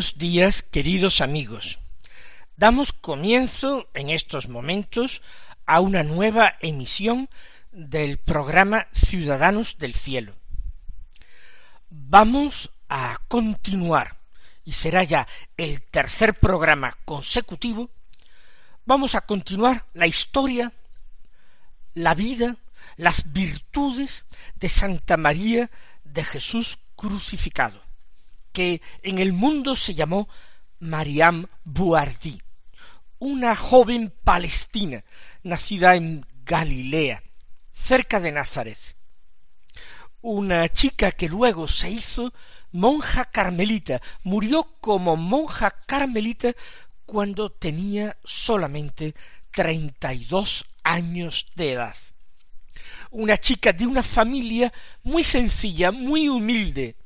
Buenos días, queridos amigos. Damos comienzo en estos momentos a una nueva emisión del programa Ciudadanos del Cielo. Vamos a continuar, y será ya el tercer programa consecutivo, vamos a continuar la historia, la vida, las virtudes de Santa María de Jesús crucificado que en el mundo se llamó Mariam Buardí, una joven palestina nacida en Galilea, cerca de Nazaret. Una chica que luego se hizo monja carmelita, murió como monja carmelita cuando tenía solamente treinta y dos años de edad. Una chica de una familia muy sencilla, muy humilde,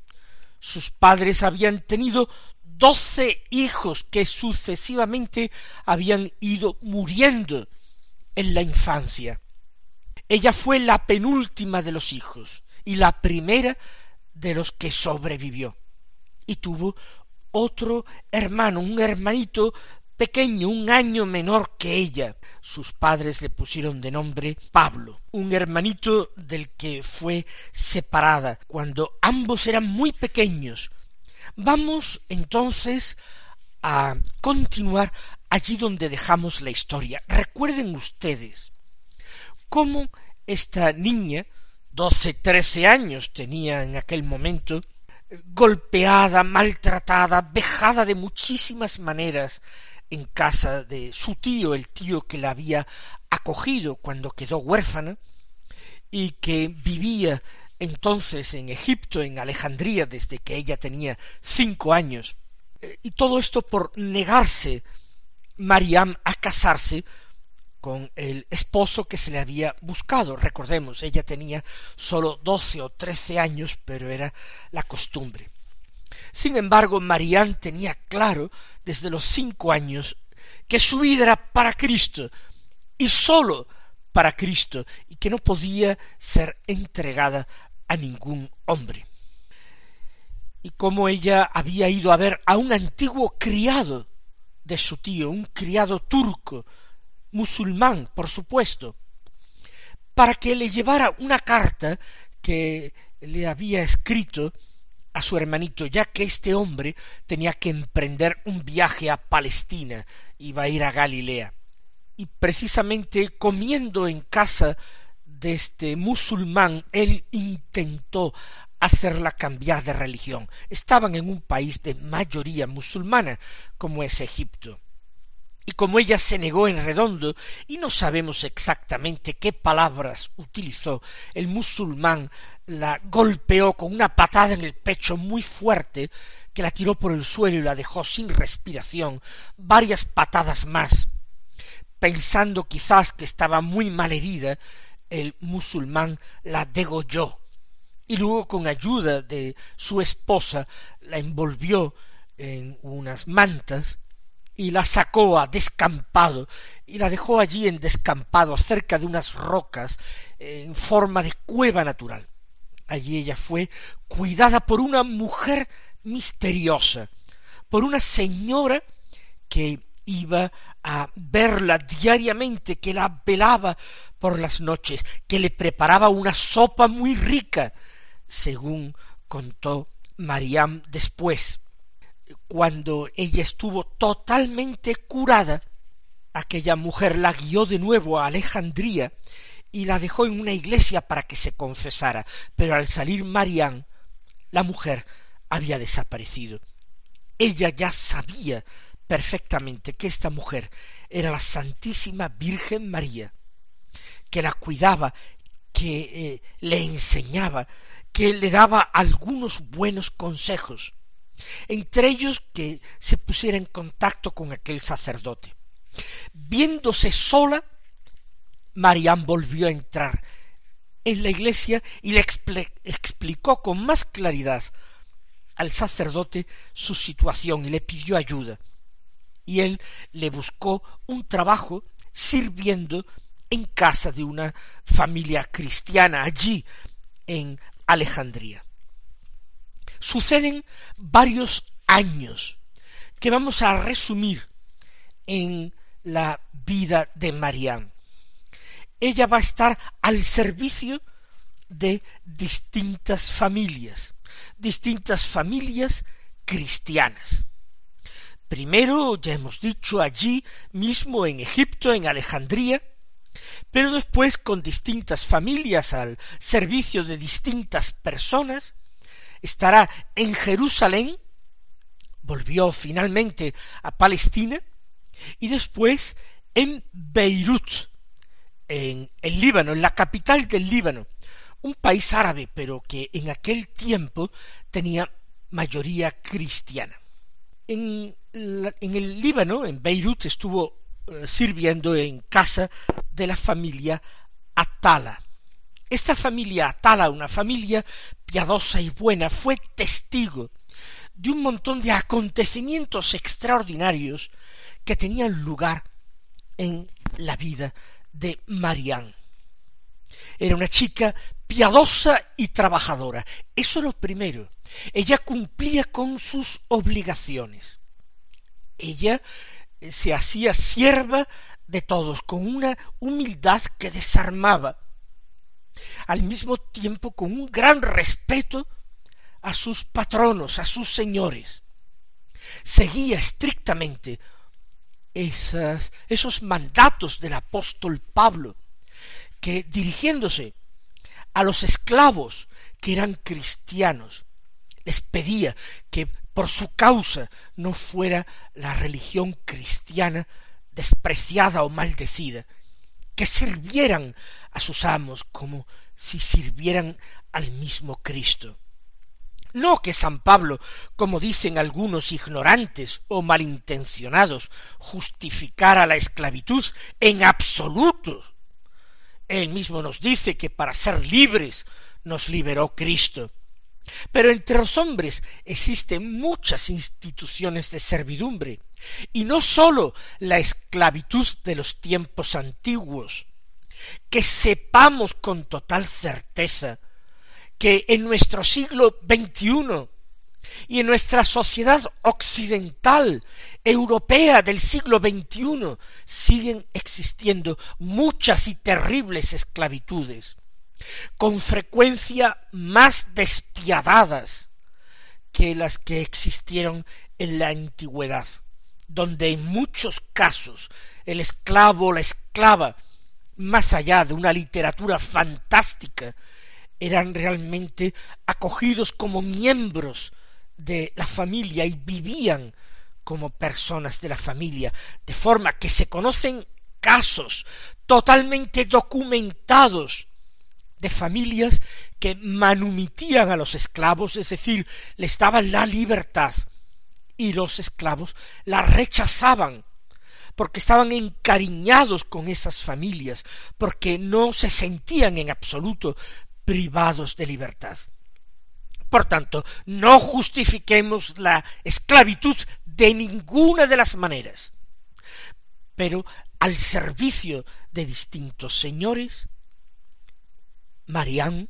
sus padres habían tenido doce hijos que sucesivamente habían ido muriendo en la infancia. Ella fue la penúltima de los hijos y la primera de los que sobrevivió. Y tuvo otro hermano, un hermanito pequeño, un año menor que ella. Sus padres le pusieron de nombre Pablo, un hermanito del que fue separada cuando ambos eran muy pequeños. Vamos entonces a continuar allí donde dejamos la historia. Recuerden ustedes cómo esta niña, doce, trece años tenía en aquel momento, golpeada, maltratada, vejada de muchísimas maneras, en casa de su tío, el tío que la había acogido cuando quedó huérfana, y que vivía entonces en Egipto, en Alejandría, desde que ella tenía cinco años, eh, y todo esto por negarse Mariam a casarse con el esposo que se le había buscado. Recordemos, ella tenía sólo doce o trece años, pero era la costumbre. Sin embargo, Marián tenía claro desde los cinco años que su vida era para Cristo y sólo para Cristo y que no podía ser entregada a ningún hombre. Y como ella había ido a ver a un antiguo criado de su tío, un criado turco, musulmán, por supuesto, para que le llevara una carta que le había escrito a su hermanito, ya que este hombre tenía que emprender un viaje a Palestina, iba a ir a Galilea. Y precisamente comiendo en casa de este musulmán, él intentó hacerla cambiar de religión. Estaban en un país de mayoría musulmana, como es Egipto. Y como ella se negó en redondo, y no sabemos exactamente qué palabras utilizó, el musulmán la golpeó con una patada en el pecho muy fuerte, que la tiró por el suelo y la dejó sin respiración, varias patadas más. Pensando quizás que estaba muy mal herida, el musulmán la degolló, y luego con ayuda de su esposa la envolvió en unas mantas y la sacó a descampado y la dejó allí en descampado cerca de unas rocas en forma de cueva natural. Allí ella fue cuidada por una mujer misteriosa, por una señora que iba a verla diariamente, que la velaba por las noches, que le preparaba una sopa muy rica, según contó Mariam después. Cuando ella estuvo totalmente curada, aquella mujer la guió de nuevo a Alejandría y la dejó en una iglesia para que se confesara, pero al salir Marián, la mujer había desaparecido. Ella ya sabía perfectamente que esta mujer era la Santísima Virgen María, que la cuidaba, que eh, le enseñaba, que le daba algunos buenos consejos, entre ellos que se pusiera en contacto con aquel sacerdote. Viéndose sola, Marián volvió a entrar en la iglesia y le explicó con más claridad al sacerdote su situación y le pidió ayuda. Y él le buscó un trabajo sirviendo en casa de una familia cristiana allí en Alejandría. Suceden varios años que vamos a resumir en la vida de Marián. Ella va a estar al servicio de distintas familias, distintas familias cristianas. Primero, ya hemos dicho, allí mismo en Egipto, en Alejandría, pero después con distintas familias al servicio de distintas personas, estará en Jerusalén, volvió finalmente a Palestina, y después en Beirut, en el Líbano, en la capital del Líbano, un país árabe, pero que en aquel tiempo tenía mayoría cristiana. En, el Líbano, en Beirut, estuvo eh, sirviendo en casa de la familia Atala. Esta familia Atala, una familia piadosa y buena, fue testigo de un montón de acontecimientos extraordinarios que tenían lugar en la vida de Marián. Era una chica piadosa y trabajadora. Eso es lo primero. Ella cumplía con sus obligaciones. Ella se hacía sierva de todos con una humildad que desarmaba, al mismo tiempo con un gran respeto a sus patronos, a sus señores. Seguía estrictamente esas, esos mandatos del apóstol Pablo, que dirigiéndose a los esclavos que eran cristianos, les pedía que por su causa no fuera la religión cristiana despreciada o maldecida, que sirvieran a sus amos como si sirvieran al mismo Cristo. No que San Pablo, como dicen algunos ignorantes o malintencionados, justificara la esclavitud en absoluto. Él mismo nos dice que para ser libres nos liberó Cristo. Pero entre los hombres existen muchas instituciones de servidumbre, y no sólo la esclavitud de los tiempos antiguos. Que sepamos con total certeza que en nuestro siglo XXI y en nuestra sociedad occidental, europea del siglo XXI, siguen existiendo muchas y terribles esclavitudes con frecuencia más despiadadas que las que existieron en la antigüedad, donde en muchos casos el esclavo o la esclava, más allá de una literatura fantástica, eran realmente acogidos como miembros de la familia y vivían como personas de la familia, de forma que se conocen casos totalmente documentados de familias que manumitían a los esclavos, es decir, les daban la libertad, y los esclavos la rechazaban, porque estaban encariñados con esas familias, porque no se sentían en absoluto privados de libertad. Por tanto, no justifiquemos la esclavitud de ninguna de las maneras, pero al servicio de distintos señores, Marián,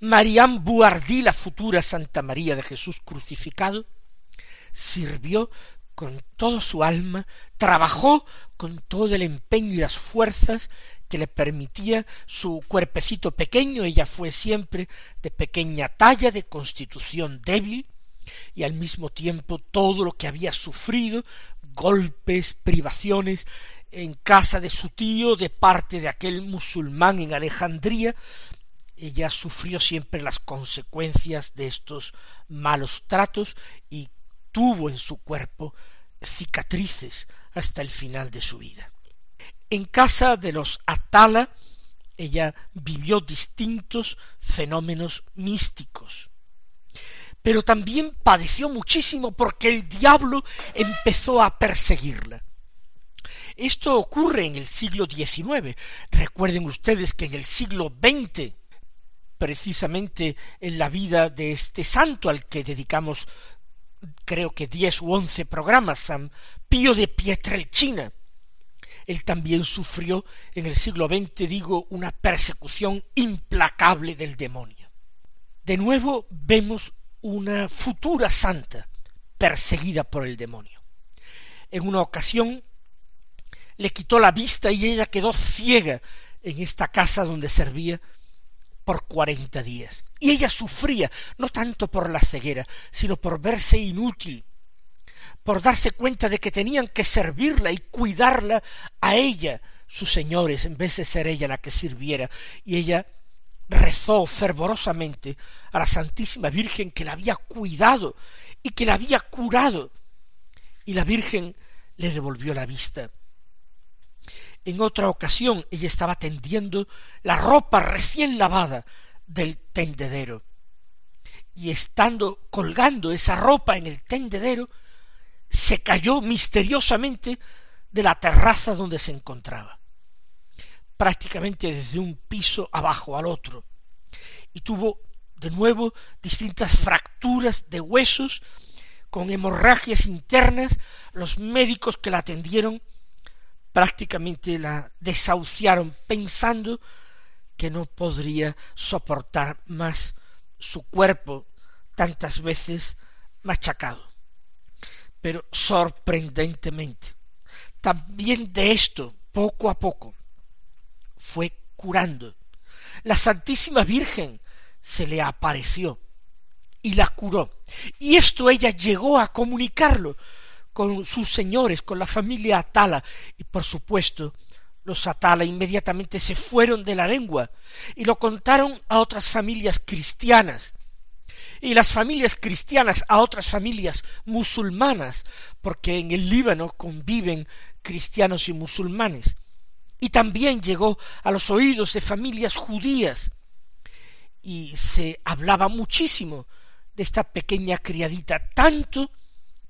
Marián Buardí, la futura Santa María de Jesús crucificado, sirvió con toda su alma, trabajó con todo el empeño y las fuerzas que le permitía su cuerpecito pequeño, ella fue siempre de pequeña talla, de constitución débil, y al mismo tiempo todo lo que había sufrido golpes, privaciones en casa de su tío de parte de aquel musulmán en Alejandría, ella sufrió siempre las consecuencias de estos malos tratos y tuvo en su cuerpo cicatrices hasta el final de su vida. En casa de los Atala, ella vivió distintos fenómenos místicos. Pero también padeció muchísimo porque el diablo empezó a perseguirla. Esto ocurre en el siglo XIX. Recuerden ustedes que en el siglo XX, precisamente en la vida de este santo al que dedicamos creo que diez u once programas, San Pío de Pietrelcina, él también sufrió en el siglo XX, digo, una persecución implacable del demonio. De nuevo vemos una futura santa perseguida por el demonio. En una ocasión le quitó la vista y ella quedó ciega en esta casa donde servía por cuarenta días. Y ella sufría, no tanto por la ceguera, sino por verse inútil, por darse cuenta de que tenían que servirla y cuidarla a ella, sus señores, en vez de ser ella la que sirviera. Y ella rezó fervorosamente a la Santísima Virgen que la había cuidado y que la había curado. Y la Virgen le devolvió la vista. En otra ocasión ella estaba tendiendo la ropa recién lavada del tendedero. Y estando colgando esa ropa en el tendedero, se cayó misteriosamente de la terraza donde se encontraba, prácticamente desde un piso abajo al otro, y tuvo de nuevo distintas fracturas de huesos con hemorragias internas, los médicos que la atendieron prácticamente la desahuciaron pensando que no podría soportar más su cuerpo tantas veces machacado. Pero sorprendentemente, también de esto, poco a poco, fue curando. La Santísima Virgen se le apareció y la curó. Y esto ella llegó a comunicarlo con sus señores, con la familia Atala, y por supuesto los Atala inmediatamente se fueron de la lengua y lo contaron a otras familias cristianas, y las familias cristianas a otras familias musulmanas, porque en el Líbano conviven cristianos y musulmanes, y también llegó a los oídos de familias judías, y se hablaba muchísimo de esta pequeña criadita, tanto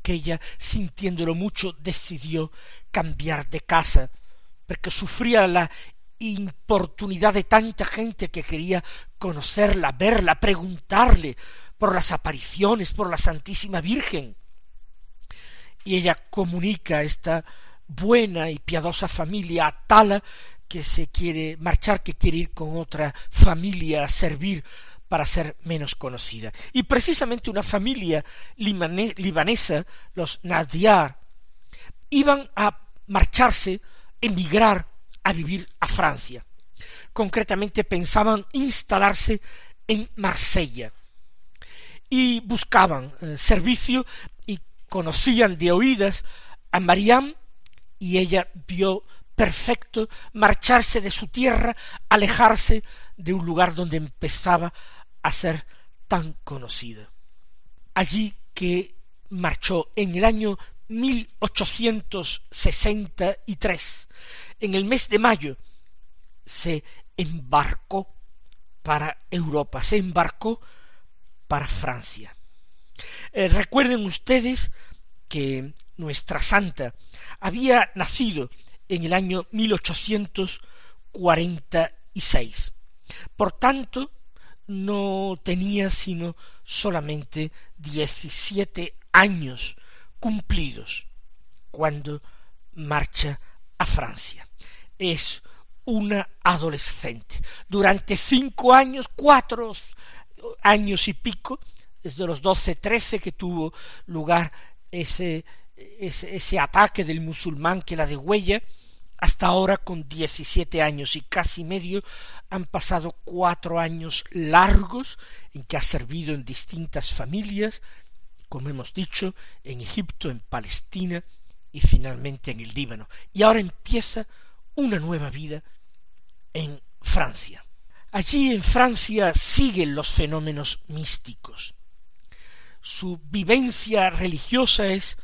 que ella, sintiéndolo mucho, decidió cambiar de casa, porque sufría la importunidad de tanta gente que quería conocerla, verla, preguntarle por las apariciones, por la Santísima Virgen. Y ella comunica a esta buena y piadosa familia a Tala que se quiere marchar, que quiere ir con otra familia a servir para ser menos conocida. Y precisamente una familia libanesa, los Nadiar, iban a marcharse, emigrar a vivir a Francia. Concretamente pensaban instalarse en Marsella y buscaban eh, servicio y conocían de oídas a Mariam y ella vio perfecto marcharse de su tierra, alejarse de un lugar donde empezaba a ser tan conocida. Allí que marchó en el año 1863, en el mes de mayo, se embarcó para Europa, se embarcó para Francia. Eh, recuerden ustedes que nuestra santa había nacido en el año 1846. Por tanto, no tenía sino solamente diecisiete años cumplidos cuando marcha a Francia. Es una adolescente. Durante cinco años, cuatro años y pico, desde los doce, trece que tuvo lugar ese, ese, ataque del musulmán que la degüella, hasta ahora, con diecisiete años y casi medio, han pasado cuatro años largos en que ha servido en distintas familias, como hemos dicho, en Egipto, en Palestina y finalmente en el Líbano. Y ahora empieza una nueva vida en Francia. Allí en Francia siguen los fenómenos místicos. Su vivencia religiosa es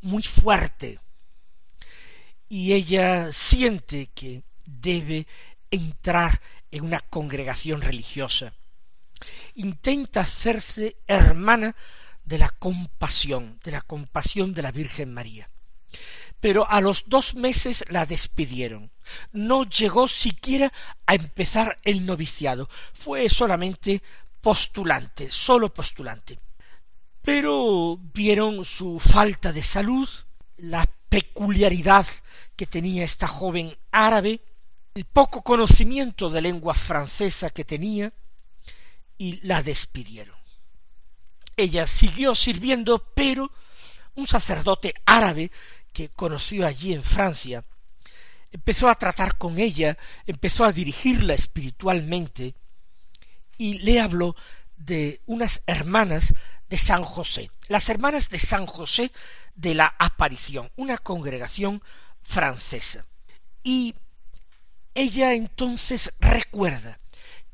muy fuerte y ella siente que debe entrar en una congregación religiosa. Intenta hacerse hermana de la compasión, de la compasión de la Virgen María. Pero a los dos meses la despidieron. No llegó siquiera a empezar el noviciado. Fue solamente postulante, solo postulante. Pero vieron su falta de salud, la peculiaridad que tenía esta joven árabe, el poco conocimiento de lengua francesa que tenía, y la despidieron. Ella siguió sirviendo, pero un sacerdote árabe que conoció allí en Francia empezó a tratar con ella, empezó a dirigirla espiritualmente y le habló de unas hermanas de San José, las hermanas de San José de la Aparición, una congregación francesa. Y ella entonces recuerda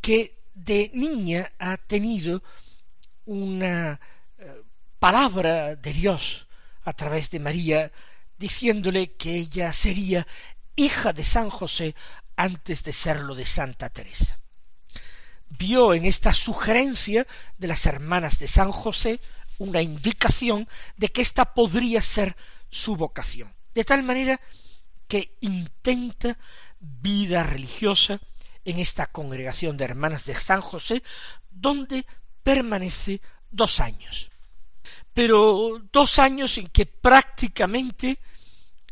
que de niña ha tenido una eh, palabra de Dios a través de María, diciéndole que ella sería hija de San José antes de serlo de Santa Teresa. Vio en esta sugerencia de las hermanas de San José una indicación de que ésta podría ser su vocación, de tal manera que intenta vida religiosa en esta congregación de hermanas de San José, donde permanece dos años. Pero dos años en que prácticamente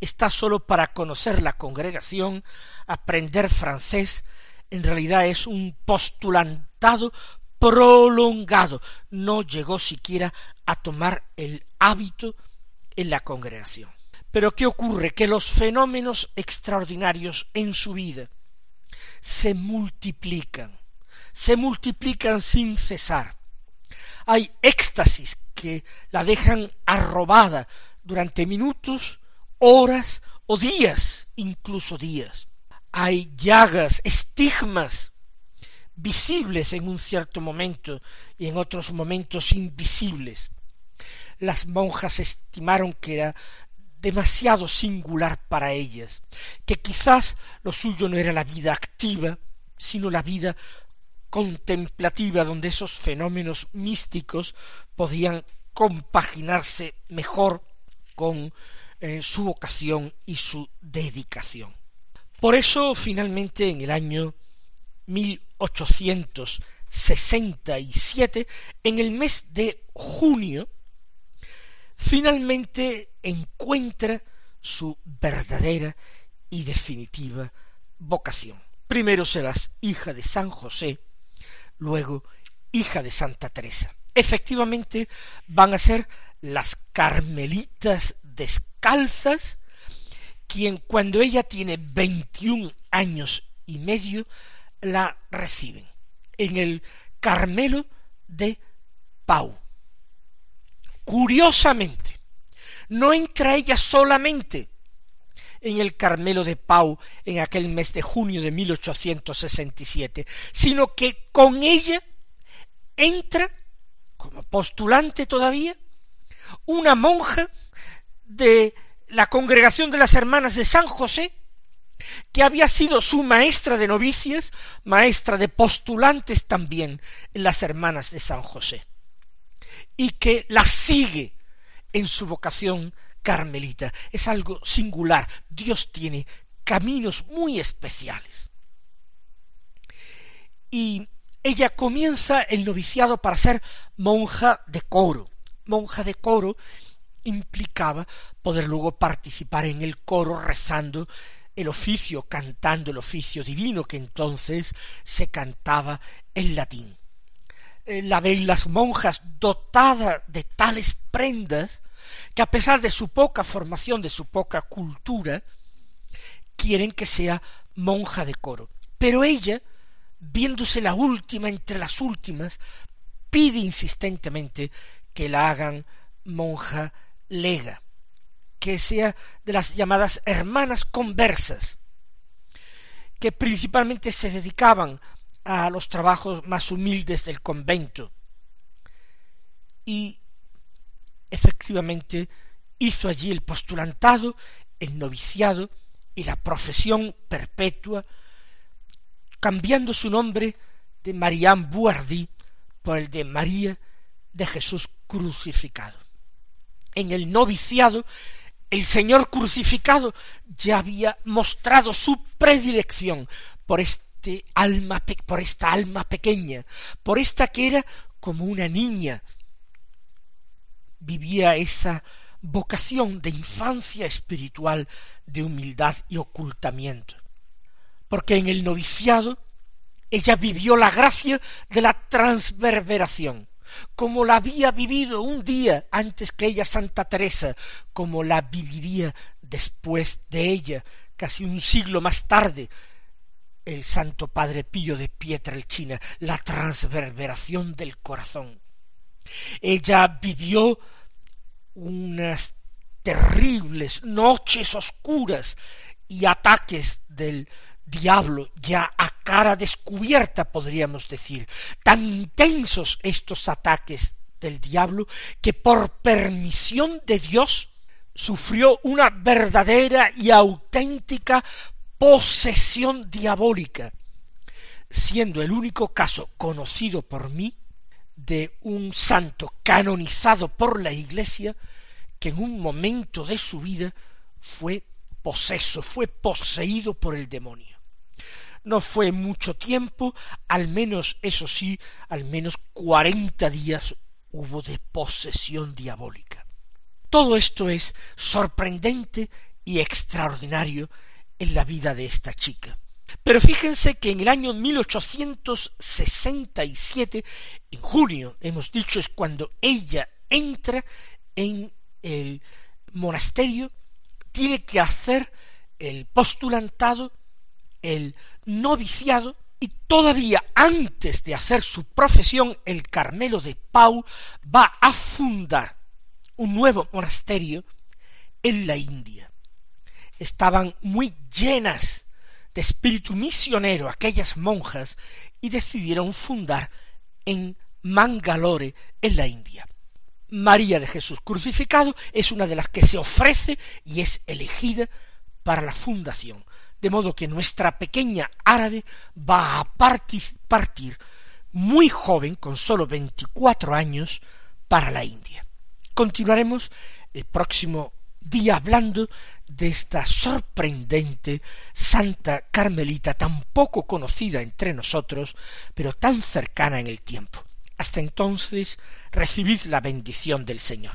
está solo para conocer la congregación, aprender francés, en realidad es un postulantado prolongado, no llegó siquiera a tomar el hábito en la congregación. Pero ¿qué ocurre? Que los fenómenos extraordinarios en su vida se multiplican, se multiplican sin cesar. Hay éxtasis que la dejan arrobada durante minutos, horas o días, incluso días. Hay llagas, estigmas visibles en un cierto momento y en otros momentos invisibles. Las monjas estimaron que era demasiado singular para ellas, que quizás lo suyo no era la vida activa, sino la vida contemplativa donde esos fenómenos místicos podían compaginarse mejor con eh, su vocación y su dedicación. Por eso, finalmente, en el año 1867, en el mes de junio, finalmente encuentra su verdadera y definitiva vocación. Primero serás hija de San José, luego hija de Santa Teresa. Efectivamente van a ser las carmelitas descalzas quien cuando ella tiene veintiún años y medio la reciben en el Carmelo de Pau. Curiosamente, no entra ella solamente en el Carmelo de Pau en aquel mes de junio de 1867, sino que con ella entra, como postulante todavía, una monja de la congregación de las hermanas de San José, que había sido su maestra de novicias, maestra de postulantes también en las hermanas de San José, y que la sigue en su vocación carmelita. Es algo singular. Dios tiene caminos muy especiales. Y ella comienza el noviciado para ser monja de coro. Monja de coro implicaba poder luego participar en el coro rezando el oficio, cantando el oficio divino que entonces se cantaba en latín. Eh, la ven las monjas dotada de tales prendas que a pesar de su poca formación, de su poca cultura, quieren que sea monja de coro. Pero ella, viéndose la última entre las últimas, pide insistentemente que la hagan monja lega. Que sea de las llamadas hermanas conversas, que principalmente se dedicaban a los trabajos más humildes del convento. Y efectivamente hizo allí el postulantado, el noviciado y la profesión perpetua, cambiando su nombre de Marianne Buardi por el de María de Jesús crucificado. En el noviciado, el Señor crucificado ya había mostrado su predilección por este alma, por esta alma pequeña, por esta que era como una niña. Vivía esa vocación de infancia espiritual, de humildad y ocultamiento. Porque en el noviciado ella vivió la gracia de la transverberación, como la había vivido un día antes que ella Santa Teresa, como la viviría después de ella, casi un siglo más tarde, el Santo Padre Pío de Pietrelcina, la transverberación del corazón. Ella vivió unas terribles noches oscuras y ataques del diablo ya a cara descubierta, podríamos decir, tan intensos estos ataques del diablo que por permisión de Dios sufrió una verdadera y auténtica posesión diabólica, siendo el único caso conocido por mí de un santo canonizado por la Iglesia que en un momento de su vida fue poseso, fue poseído por el demonio. No fue mucho tiempo, al menos, eso sí, al menos cuarenta días hubo de posesión diabólica. Todo esto es sorprendente y extraordinario en la vida de esta chica. Pero fíjense que en el año 1867, en junio, hemos dicho, es cuando ella entra en el monasterio, tiene que hacer el postulantado, el noviciado, y todavía antes de hacer su profesión, el Carmelo de Pau va a fundar un nuevo monasterio en la India. Estaban muy llenas de espíritu misionero aquellas monjas y decidieron fundar en Mangalore, en la India. María de Jesús crucificado es una de las que se ofrece y es elegida para la fundación de modo que nuestra pequeña árabe va a partir, muy joven, con sólo veinticuatro años, para la India. Continuaremos el próximo día hablando de esta sorprendente Santa Carmelita tan poco conocida entre nosotros, pero tan cercana en el tiempo. Hasta entonces, recibid la bendición del Señor.